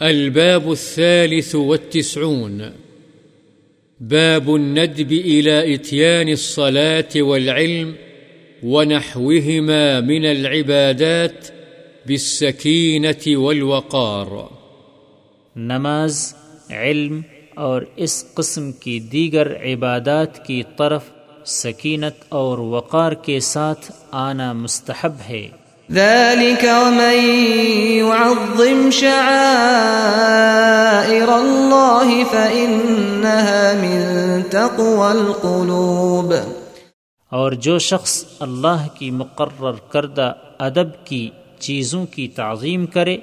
الباب الثالث والتسعون. باب الندب إلى إتيان الصلاة والعلم ونحوهما من العبادات بالسكينة والوقار. نماز، علم اور اس قسم کی دیگر عبادات کی طرف سکینت اور وقار کے ساتھ آنا مستحب ہے۔ ذلك ومن يعظم شعائر الله فإنها من تقوى القلوب۔ اور جو شخص اللہ کی مقرر کردہ ادب کی چیزوں کی تعظیم کرے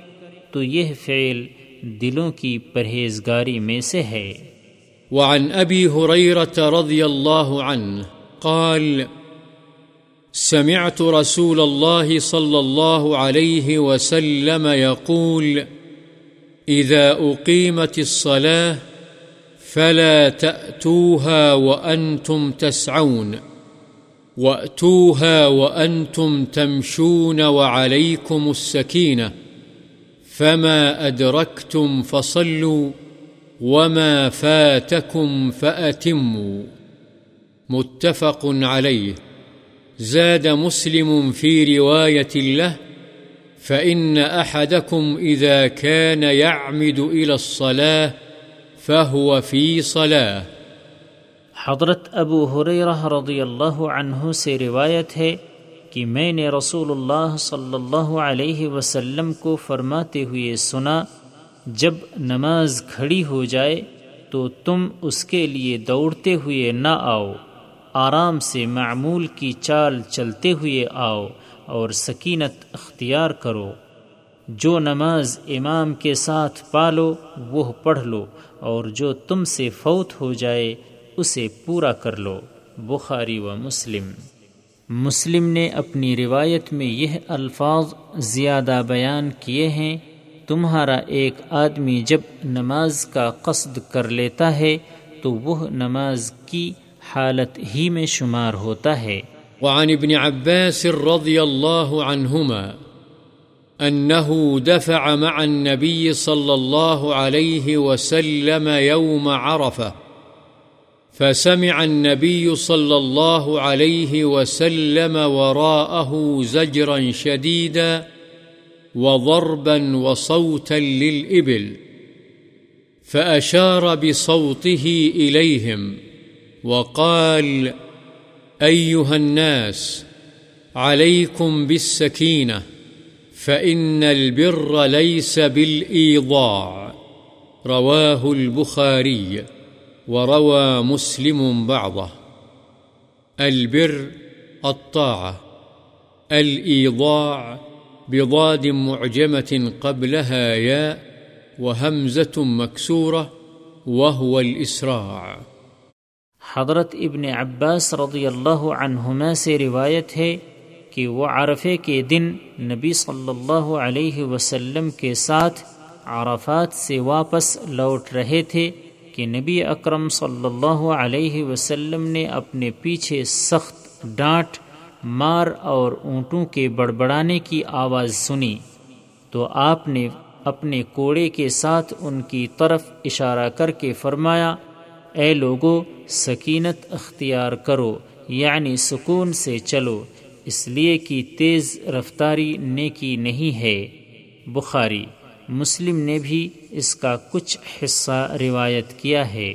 تو یہ فعل دلوں کی پرہیزگاری میں سے ہے۔ وعن أبي هريرة رضي الله عنه قال سمعت رسول الله صلى الله عليه وسلم يقول إذا أقيمت الصلاة فلا تأتوها وأنتم تسعون، وأتوها وأنتم تمشون وعليكم السكينة، فما أدركتم فصلوا، وما فاتكم فأتموا. متفق عليه زاد مسلم في رواية له، فإن أحدكم إذا كان يعمد إلى الصلاة فهو في صلاة. حضرت ابو حریرہ رضی اللہ عنہ سے روایت ہے کہ میں نے رسول اللہ صلی اللہ علیہ وسلم کو فرماتے ہوئے سنا، جب نماز کھڑی ہو جائے تو تم اس کے لیے دوڑتے ہوئے نہ آؤ۔ آرام سے معمول کی چال چلتے ہوئے آؤ اور سکینت اختیار کرو۔ جو نماز امام کے ساتھ پالو، وہ پڑھ لو اور جو تم سے فوت ہو جائے، اسے پورا کر لو۔ بخاری و مسلم۔ مسلم نے اپنی روایت میں یہ الفاظ زیادہ بیان کیے ہیں، تمہارا ایک آدمی جب نماز کا قصد کر لیتا ہے، تو وہ نماز کی حالت ہی میں شمار ہوتا ہے۔ وعن ابن عباس رضي الله عنهما أنه دفع مع النبي صلى الله عليه وسلم يوم عرفة فسمع النبي صلى الله عليه وسلم وراءه زجرا شديدا وضربا وصوتا للإبل فأشار بصوته إليهم وقال، أيها الناس، عليكم بالسكينة، فإن البر ليس بالإيضاع. رواه البخاري وروى مسلم بعضه. البر الطاعة، الإيضاع بضاد معجمة قبلها ياء وهمزة مكسورة وهو الإسراع. حضرت ابن عباس رضی اللہ عنہما سے روایت ہے کہ وہ عرفے کے دن نبی صلی اللہ علیہ وسلم کے ساتھ عرفات سے واپس لوٹ رہے تھے کہ نبی اکرم صلی اللہ علیہ وسلم نے اپنے پیچھے سخت ڈانٹ مار اور اونٹوں کے بڑبڑانے کی آواز سنی۔ تو آپ نے اپنے کوڑے کے ساتھ ان کی طرف اشارہ کر کے فرمایا، اے لوگو سکینت اختیار کرو یعنی سکون سے چلو، اس لیے کہ تیز رفتاری نیکی نہیں ہے۔ بخاری، مسلم نے بھی اس کا کچھ حصہ روایت کیا ہے۔